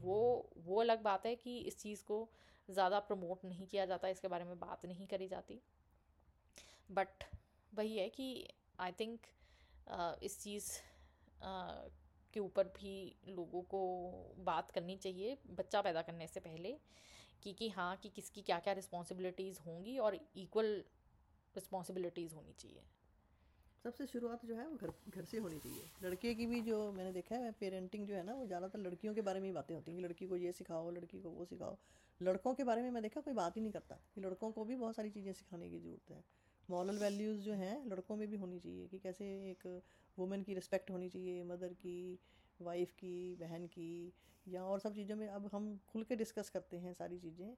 वो वो अलग बात है कि इस चीज़ को ज़्यादा प्रमोट नहीं किया जाता इसके बारे में बात नहीं करी जाती। बट वही है कि आई थिंक इस चीज़ के ऊपर भी लोगों को बात करनी चाहिए, बच्चा पैदा करने से पहले, कि कि हाँ कि किसकी क्या क्या रिस्पॉन्सिबिलिटीज़ होंगी और इक्वल रिस्पॉन्सिबिलिटीज़ होनी चाहिए। सबसे शुरुआत जो है, वो घर घर से होनी चाहिए। लड़के की भी जो मैंने देखा है पेरेंटिंग जो है ना, वो ज़्यादातर लड़कियों के बारे में ही बातें होती हैं, कि लड़की को ये सिखाओ, लड़की को वो सिखाओ। लड़कों के बारे में मैं देखा, कोई बात ही नहीं करता, कि लड़कों को भी बहुत सारी चीज़ें सिखाने की ज़रूरत है। मॉरल वैल्यूज़ जो हैं, लड़कों में भी होनी चाहिए कि कैसे एक वुमेन की रिस्पेक्ट होनी चाहिए मदर की वाइफ की, बहन की, या और सब चीज़ों में अब हम खुल के डिस्कस करते हैं सारी चीज़ें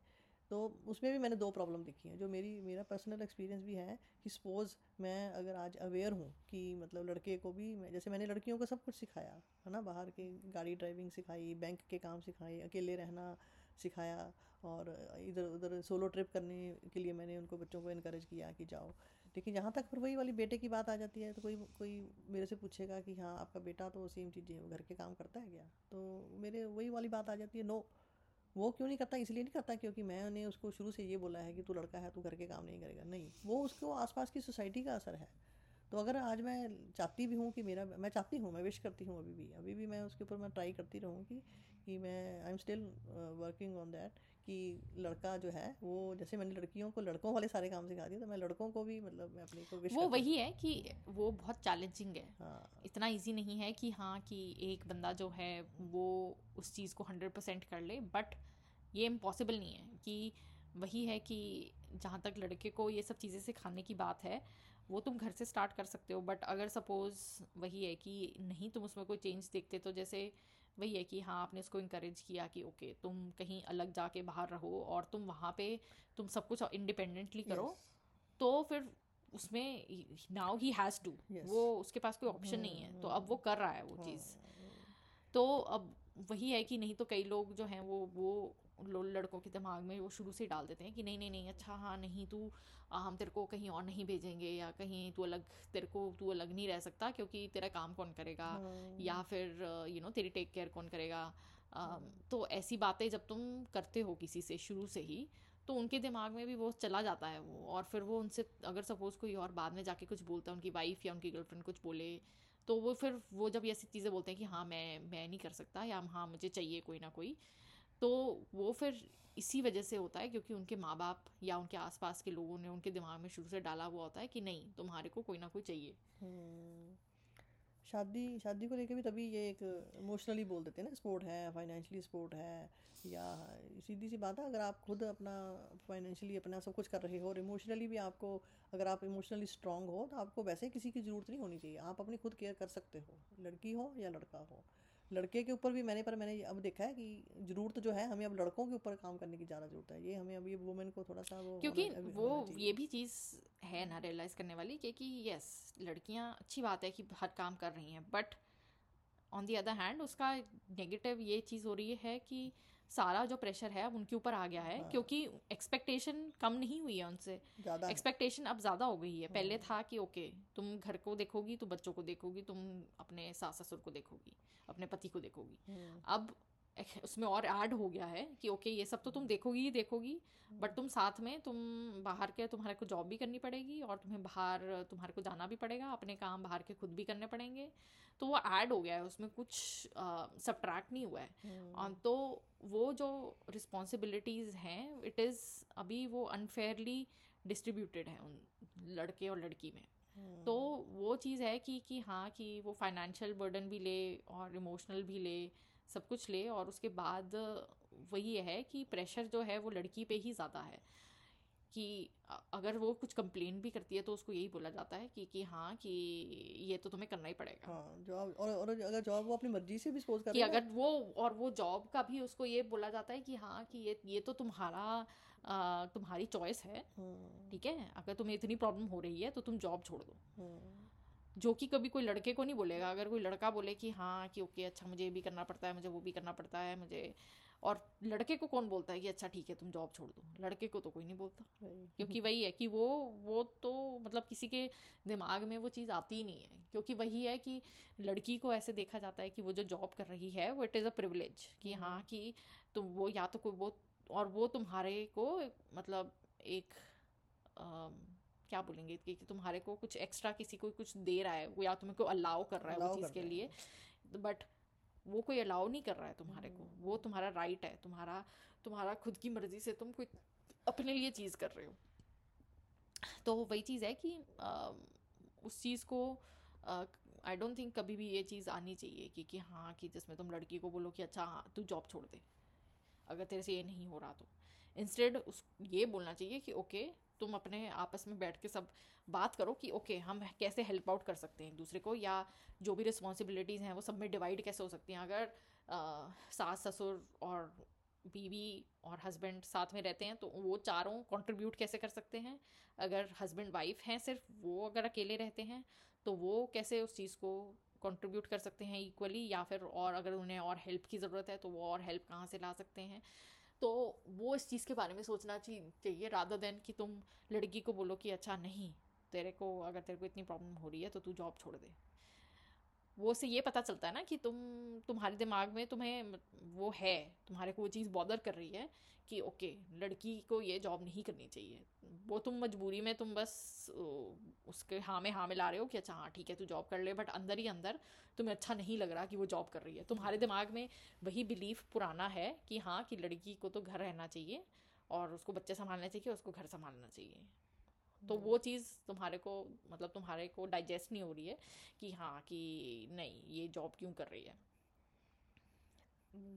तो उसमें भी मैंने दो प्रॉब्लम देखी हैं, जो मेरी, मेरा पर्सनल एक्सपीरियंस भी है कि सपोज़ मैं अगर आज अवेयर हूँ कि मतलब लड़के को भी मैं, जैसे मैंने लड़कियों को सब कुछ सिखाया, है ना, बाहर के गाड़ी ड्राइविंग सिखाई बैंक के काम सिखाए, अकेले रहना सिखाया और इधर, उधर सोलो ट्रिप करने के लिए मैंने उनको बच्चों को इनक्रेज किया कि जाओ। लेकिन जहाँ तक फिर वही वाली बेटे की बात आ जाती है तो कोई कोई मेरे से पूछेगा कि हाँ आपका बेटा तो सेम चीज़ें घर के काम करता है क्या? तो मेरे वही वाली बात आ जाती है नो वो क्यों नहीं करता? इसलिए नहीं करता क्योंकि मैंने उसको शुरू से ये बोला है कि तू लड़का है, तू घर के काम नहीं करेगा। नहीं, वो उसको आसपास की सोसाइटी का असर है। तो अगर आज मैं चाहती भी हूँ कि मेरा, मैं चाहती हूँ, मैं विश करती हूँ अभी भी। अभी भी मैं उसके ऊपर मैं ट्राई करती रहूँ कि कि मैं I am still working on that कि लड़का जो है वो जैसे मैंने लड़कियों को लड़कों वाले सारे काम सिखा दिए तो मैं लड़कों को भी मतलब मैं अपने को विश वो वही है कि वो बहुत चैलेंजिंग है। हाँ। इतना इजी नहीं है कि हाँ कि एक बंदा जो है वो उस चीज़ को हंड्रेड परसेंट कर ले बट ये इम्पॉसिबल नहीं है कि वही है कि जहाँ तक लड़के को ये सब चीज़ें सिखाने की बात है वो तुम घर से स्टार्ट कर सकते हो बट अगर सपोज़ वही है कि नहीं तुम उसमें कोई चेंज देखते तो जैसे वही है कि हाँ आपने उसको इंकरेज किया कि ओके तुम कहीं अलग जाके बाहर रहो और तुम वहाँ पे तुम सब कुछ इंडिपेंडेंटली करो। Yes. तो फिर उसमें नाउ ही हैज़ टू वो उसके पास कोई ऑप्शन नहीं है। तो अब वो कर रहा है वो चीज़। hmm. तो अब वही है कि नहीं तो कई लोग जो हैं वो वो लड़कों के दिमाग में वो शुरू से डाल देते हैं कि नहीं नहीं नहीं अच्छा हाँ नहीं तू हम तेरे को कहीं और नहीं भेजेंगे या कहीं तू अलग तेरे को तू अलग नहीं रह सकता क्योंकि तेरा काम कौन करेगा हाँ। या फिर यू नो तेरी टेक केयर कौन करेगा तो ऐसी बातें जब तुम करते हो किसी से शुरू से ही तो उनके दिमाग में भी वो चला जाता है वो और फिर वो उनसे अगर सपोज़ कोई और बाद में जाके कुछ बोलता है उनकी वाइफ या उनकी गर्लफ्रेंड कुछ बोले तो वो फिर वो जब ऐसी चीज़ें बोलते हैं कि हाँ मैं मैं नहीं कर सकता या हाँ मुझे चाहिए कोई ना कोई तो वो फिर इसी वजह से होता है क्योंकि उनके माँ बाप या उनके आसपास के लोगों ने उनके दिमाग में शुरू से डाला हुआ होता है कि नहीं, तुम्हारे को कोई ना कोई चाहिए। हम्म। शादी शादी को लेकर भी तभी ये एक इमोशनली बोल देते हैं ना स्पोर्ट है फाइनेंशियली स्पोर्ट है, या सीधी सी बात है, अगर आप खुद अपना फाइनेंशियली अपना सब कुछ कर रहे हो और इमोशनली भी आपको, अगर आप इमोशनली स्ट्रांग हो तो आपको वैसे किसी की ज़रूरत नहीं होनी चाहिए। आप अपनी खुद केयर कर सकते हो, लड़की हो या लड़का हो। लड़के के ऊपर भी मैंने पर मैंने अब देखा है कि ज़रूरत जो है हमें अब लड़कों के ऊपर काम करने की ज़्यादा ज़रूरत है। ये हमें अभी वुमेन को थोड़ा सा वो क्योंकि वो ये भी चीज़ है ना रियलाइज़ करने वाली क्योंकि यस लड़कियाँ अच्छी बात है कि हर काम कर रही हैं but on the other hand उसका नेगेटिव ये चीज़ हो रही है कि सारा जो प्रेशर है अब उनके ऊपर आ गया है हाँ. क्योंकि एक्सपेक्टेशन कम नहीं हुई है उनसे एक्सपेक्टेशन अब ज़्यादा हो गई है हाँ. पहले था कि ओके तुम घर को देखोगी तुम बच्चों को देखोगी तुम अपने सास ससुर को देखोगी अपने पति को देखोगी हाँ। अब उसमें और ऐड हो गया है कि ओके ये सब तो तुम देखोगी ही देखोगी बट तुम साथ में तुम बाहर के तुम्हारे को जॉब भी करनी पड़ेगी और तुम्हें बाहर तुम्हारे को जाना भी पड़ेगा अपने काम बाहर के खुद भी करने पड़ेंगे। तो वो ऐड हो गया है उसमें कुछ सब्ट्रैक्ट नहीं हुआ है। हम्म। तो वो जो रिस्पॉन्सिबिलिटीज़ हैं इट इज़ अभी वो अनफेयरली डिस्ट्रीब्यूटेड है उन लड़के और लड़की में। तो वो चीज़ है कि कि हाँ कि वो फाइनेंशियल बर्डन भी ले और इमोशनल भी ले सब कुछ ले और उसके बाद वही है कि प्रेशर जो है वो लड़की पे ही ज़्यादा है कि अगर वो कुछ कंप्लेन भी करती है तो उसको यही बोला जाता है कि कि हाँ कि ये तो तुम्हें करना ही पड़ेगा हाँ जॉब और, और अगर जॉब वो अपनी मर्ज़ी से भी सपोज़ कर कि अगर वो और वो जॉब का भी उसको ये बोला जाता है कि हाँ कि ये ये तो तुम्हारा आ, तुम्हारी चॉइस है हाँ। ठीक है अगर तुम्हें इतनी प्रॉब्लम हो रही है तो तुम जॉब छोड़ दो हाँ। जो कि कभी कोई लड़के को नहीं बोलेगा। अगर कोई लड़का बोले कि हाँ कि ओके अच्छा मुझे ये भी करना पड़ता है मुझे वो भी करना पड़ता है मुझे और लड़के को कौन बोलता है कि अच्छा ठीक है तुम जॉब छोड़ दो? लड़के को तो कोई नहीं बोलता। क्योंकि वही है कि वो वो तो मतलब किसी के दिमाग में वो चीज़ आती ही नहीं है। क्योंकि वही है कि लड़की को ऐसे देखा जाता है कि वो जो जॉब कर रही है वो इट इज़ अ प्रिविलेज कि हाँ कि तुम वो या तो कोई वो और वो तुम्हारे को मतलब एक क्या बोलेंगे कि कि तुम्हारे को कुछ एक्स्ट्रा किसी को कुछ दे रहा है वो या तुम्हें को अलाउ कर रहा है वो चीज़ के लिए बट वो कोई अलाउ नहीं कर रहा है तुम्हारे को हम्म। वो तुम्हारा राइट है तुम्हारा तुम्हारा खुद की मर्ज़ी से तुम कोई अपने लिए चीज़ कर रहे हो। तो वही चीज़ है कि आ, उस चीज़ को आई डोंट थिंक कभी भी ये चीज़ आनी चाहिए कि कि हाँ कि जिसमें तुम लड़की को बोलो कि अच्छा हाँ तू जॉब छोड़ दे अगर तेरे से ये नहीं हो रहा तो। इंस्टेड उस ये बोलना चाहिए कि ओके तुम अपने आपस में बैठ के सब बात करो कि, ओके, हम कैसे हेल्प आउट कर सकते हैं एक दूसरे को? या जो भी रिस्पॉन्सिबिलिटीज़ हैं, वो सब में डिवाइड कैसे हो सकती हैं? अगर सास, ससुर और बीवी और हस्बैंड साथ में रहते हैं तो वो चारों कंट्रीब्यूट कैसे कर सकते हैं? अगर हस्बैंड वाइफ हैं सिर्फ़, वो अगर अकेले रहते हैं तो वो कैसे उस चीज़ को कंट्रीब्यूट कर सकते हैं इक्वली या फिर और अगर उन्हें और हेल्प की ज़रूरत है तो वो और हेल्प कहाँ से ला सकते हैं? तो वो इस चीज़ के बारे में सोचना चाहिए राधा देन कि तुम लड़की को बोलो कि अच्छा नहीं, तेरे को, अगर तेरे को इतनी प्रॉब्लम हो रही है तो तू जॉब छोड़ दे। वो से ये पता चलता है ना कि तुम, तुम्हारे दिमाग में तुम्हें वो है, तुम्हारे को वो चीज़ बॉदर कर रही है कि ओके, लड़की को ये जॉब नहीं करनी चाहिए। वो तुम मजबूरी में तुम बस उसके हाँ में हाँ में ला रहे हो कि अच्छा हाँ ठीक है, तू जॉब कर ले बट अंदर ही अंदर तुम्हें अच्छा नहीं लग रहा कि वो जॉब कर रही है। तुम्हारे दिमाग में वही बिलीफ पुराना है कि हाँ कि लड़की को तो घर रहना चाहिए और उसको बच्चे संभालने चाहिए, उसको घर संभालना चाहिए। तो वो चीज़ तुम्हारे को मतलब तुम्हारे को डाइजेस्ट नहीं हो रही है कि हाँ कि नहीं ये जॉब क्यों कर रही है?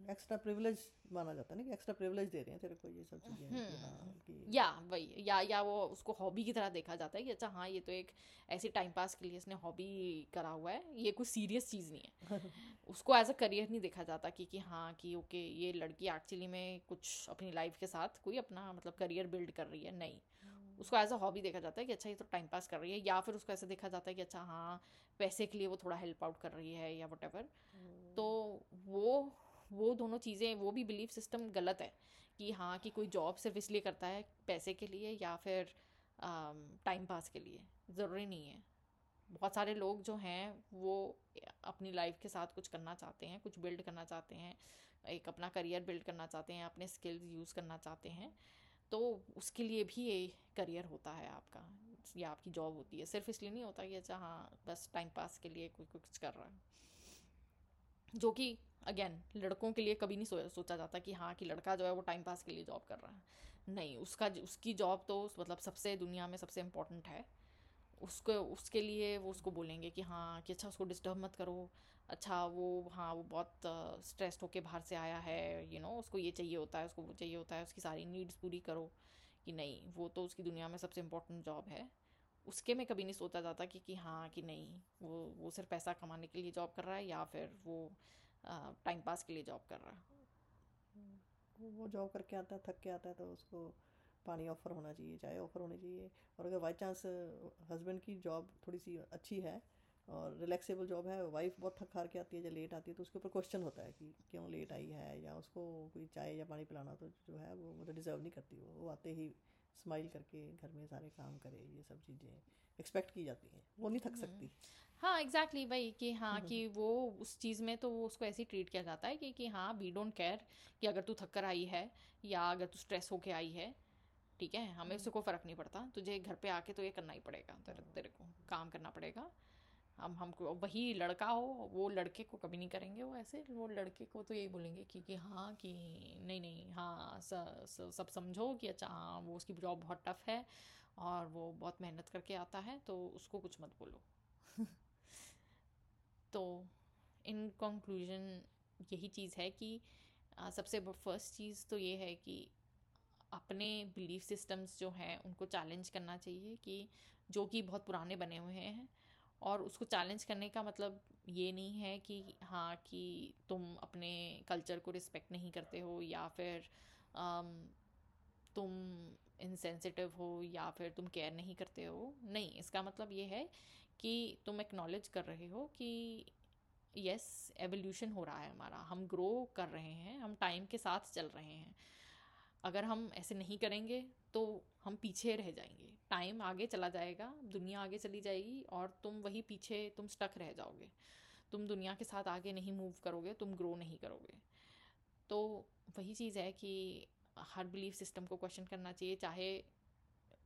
एक्स्ट्रा प्रिविलेज माना जाता है ना कि एक्स्ट्रा प्रिविलेज दे रहे हैं तेरे को ये सब चीज़ें हाँ, या वही या या वो उसको हॉबी की तरह देखा जाता है कि अच्छा हाँ ये तो एक ऐसी टाइम पास के लिए इसने हॉबी करा हुआ है ये कोई सीरियस चीज़ नहीं है। उसको एज अ करियर नहीं देखा जाता कि कि हाँ कि ओके ये लड़की एक्चुअली में कुछ अपनी लाइफ के साथ कोई अपना मतलब करियर बिल्ड कर रही है नहीं। उसको एज अ हॉबी देखा जाता है कि अच्छा ये तो टाइम पास कर रही है या फिर उसको ऐसे देखा जाता है कि अच्छा हाँ पैसे के लिए वो थोड़ा हेल्प आउट कर रही है या वट तो वो वो दोनों चीज़ें वो भी बिलीफ सिस्टम गलत है कि हाँ कि कोई जॉब सिर्फ़ इसलिए करता है पैसे के लिए या फिर टाइम पास के लिए। ज़रूरी नहीं है। बहुत सारे लोग जो हैं वो अपनी लाइफ के साथ कुछ करना चाहते हैं कुछ बिल्ड करना चाहते हैं एक अपना करियर बिल्ड करना चाहते हैं अपने स्किल्स यूज़ करना चाहते हैं। तो उसके लिए भी ये करियर होता है आपका या आपकी जॉब होती है। सिर्फ़ इसलिए नहीं होता कि अच्छा हाँ बस टाइम पास के लिए कोई कुछ कर रहा है। जो कि अगेन लड़कों के लिए कभी नहीं सो, सोचा जाता कि हाँ कि लड़का जो है वो टाइम पास के लिए जॉब कर रहा है। नहीं उसका उसकी जॉब तो मतलब सबसे दुनिया में सबसे इम्पोर्टेंट है। उसको, उसके लिए वो उसको बोलेंगे कि हाँ कि अच्छा उसको डिस्टर्ब मत करो। अच्छा वो हाँ वो बहुत स्ट्रेस्ड होके बाहर से आया है यू नो उसको ये चाहिए होता है, उसको वो चाहिए होता है, उसकी सारी नीड्स पूरी करो कि नहीं, वो तो उसकी दुनिया में सबसे इम्पोर्टेंट जॉब है। उसके में कभी नहीं सोचा जाता कि कि हाँ कि नहीं, वो वो सिर्फ़ पैसा कमाने के लिए जॉब कर रहा है या फिर वो टाइम पास के लिए जॉब कर रहा है। वो जॉब करके आता है, थक के आता है तो उसको पानी ऑफ़र होना चाहिए चाय ऑफ़र होनी चाहिए और अगर बाई चांस हस्बैंड की जॉब थोड़ी सी अच्छी है और रिलैक्सेबल जॉब है वाइफ बहुत थक हार के आती है जब लेट आती है तो उसके ऊपर क्वेश्चन होता है कि क्यों लेट आई है या उसको कोई चाय या पानी पिलाना तो जो है वो मतलब डिज़र्व नहीं करती वो वो आते ही स्माइल करके घर में सारे काम करे ये सब चीज़ें एक्सपेक्ट की जाती हैं वो नहीं थक हम्म। सकती हाँ एग्जैक्टली exactly, भाई कि हाँ हम्म, कि हम्म। वो उस चीज़ में तो वो उसको ऐसे ही ट्रीट किया जाता है कि कि हाँ वी डोंट केयर कि अगर तू थक कर आई है या अगर तू स्ट्रेस होके आई है ठीक है? हमें उससे कोई फ़र्क नहीं पड़ता। तुझे घर पे आके तो ये करना ही पड़ेगा। तेरे तेरे को काम करना पड़ेगा। हम हमको वही लड़का हो वो लड़के को कभी नहीं करेंगे वो ऐसे। वो लड़के को तो यही बोलेंगे कि कि हाँ कि नहीं नहीं हाँ स, स, सब समझो कि अच्छा हाँ वो उसकी जॉब बहुत टफ है और वो बहुत मेहनत करके आता है तो उसको कुछ मत बोलो। तो इन कंक्लूजन यही चीज़ है कि सबसे फ़र्स्ट चीज़ तो ये है कि अपने बिलीफ सिस्टम्स जो हैं उनको चैलेंज करना चाहिए कि जो कि बहुत पुराने बने हुए हैं और उसको चैलेंज करने का मतलब ये नहीं है कि हाँ कि तुम अपने कल्चर को रिस्पेक्ट नहीं करते हो या फिर आम, तुम इनसेंसिटिव हो या फिर तुम केयर नहीं करते हो। नहीं इसका मतलब ये है कि तुम एक्नॉलेज कर रहे हो कि यस एवोल्यूशन हो रहा है हमारा। हम ग्रो कर रहे हैं हम टाइम के साथ चल रहे हैं। अगर हम ऐसे नहीं करेंगे तो हम पीछे रह जाएँगे। टाइम आगे चला जाएगा, दुनिया आगे चली जाएगी, और तुम वही पीछे, तुम स्टक रह जाओगे। तुम दुनिया के साथ आगे नहीं मूव करोगे, तुम ग्रो नहीं करोगे। तो वही चीज़ है कि हर बिलीफ सिस्टम को क्वेश्चन करना चाहिए, चाहे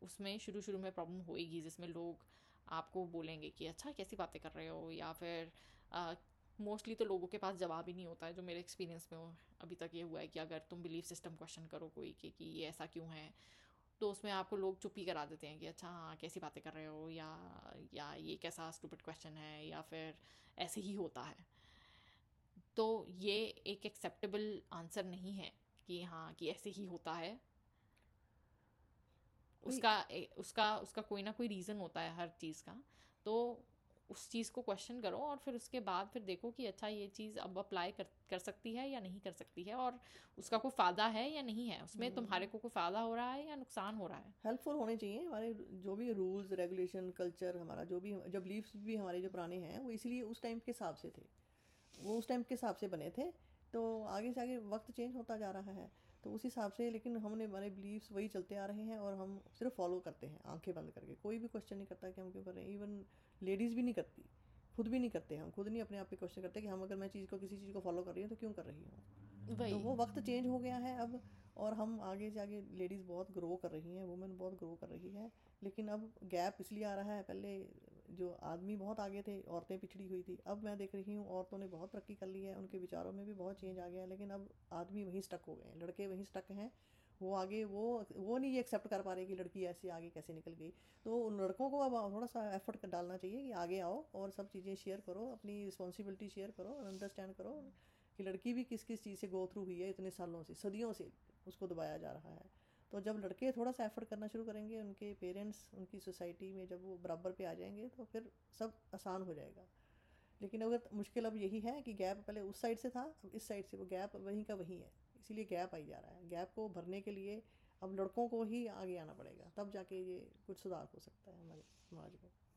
उसमें शुरू शुरू में प्रॉब्लम होएगी, जिसमें लोग आपको बोलेंगे कि अच्छा कैसी बातें कर रहे हो? या फिर मोस्टली तो लोगों के पास जवाब ही नहीं होता है जो मेरे एक्सपीरियंस में अभी तक ये हुआ है कि अगर तुम बिलीफ सिस्टम क्वेश्चन करो कोई कि, कि ये ऐसा क्यों है तो उसमें आपको लोग चुप ही करा देते हैं कि अच्छा हाँ कैसी बातें कर रहे हो? या या ये कैसा स्टूपिड क्वेश्चन है? या फिर ऐसे ही होता है। तो ये एक एक्सेप्टेबल आंसर नहीं है कि हाँ कि ऐसे ही होता है। उसका उसका उसका कोई ना कोई रीज़न होता है हर चीज़ का। तो उस चीज़ को क्वेश्चन करो और फिर उसके बाद फिर देखो कि अच्छा ये चीज़ अब अप्लाई कर कर सकती है या नहीं कर सकती है और उसका कोई फ़ायदा है या नहीं है? उसमें तुम्हारे को कोई फ़ायदा हो रहा है या नुकसान हो रहा है? हेल्पफुल होने चाहिए हमारे जो भी रूल्स रेगुलेशन कल्चर हमारा जो भी जब लीव्स भी हमारे जो पुराने हैं वो इसीलिए उस टाइम के हिसाब से थे। वो उस टाइम के हिसाब से बने थे तो आगे से आगे वक्त चेंज होता जा रहा है। तो उस हिसाब से लेकिन हमने हमारे बिलीव्स वही चलते आ रहे हैं और हम सिर्फ़ फॉलो करते हैं आँखें बंद करके। कोई भी क्वेश्चन नहीं करता कि हम क्यों कर रहे हैं। इवन लेडीज़ भी नहीं करती खुद भी नहीं करते हम। खुद नहीं अपने आप पे क्वेश्चन करते कि हम अगर मैं चीज़ को किसी चीज़ को फॉलो कर रही हूँ तो क्यों कर रही हूँ? तो वो वक्त चेंज हो गया है अब और हम आगे से आगे लेडीज़ बहुत ग्रो कर रही हैं वुमेन बहुत ग्रो कर रही है। लेकिन अब गैप इसलिए आ रहा है पहले जो आदमी बहुत आगे थे, औरतें पिछड़ी हुई थी। अब मैं देख रही हूँ, औरतों ने बहुत तरक्की कर ली है, उनके विचारों में भी बहुत चेंज आ गया है, लेकिन अब आदमी वहीं स्टक हो गए हैं, लड़के वहीं स्टक हैं। वो आगे, वो वो नहीं एक्सेप्ट कर पा रहे कि लड़की ऐसे आगे कैसे निकल गई। तो उन लड़कों को अब थोड़ा सा एफर्ट डालना चाहिए कि आगे आओ और सब चीज़ें शेयर करो, अपनी रिस्पॉन्सिबिलिटी शेयर करो और अंडरस्टैंड करो कि लड़की भी किस किस चीज़ से गो थ्रू हुई है, इतने सालों से, सदियों से उसको दबाया जा रहा है। तो जब लड़के थोड़ा सा एफर्ट करना शुरू करेंगे, उनके पेरेंट्स उनकी सोसाइटी में जब वो बराबर पे आ जाएँगे तो फिर सब आसान हो जाएगा। लेकिन अगर मुश्किल अब यही है कि गैप पहले उस साइड से था, अब इस साइड से, वो गैप वहीं का वहीं है। इसीलिए गैप आई जा रहा है। गैप को भरने के लिए अब लड़कों को ही आगे आना पड़ेगा। तब जाके ये कुछ सुधार हो सकता है हमारे, समाज में।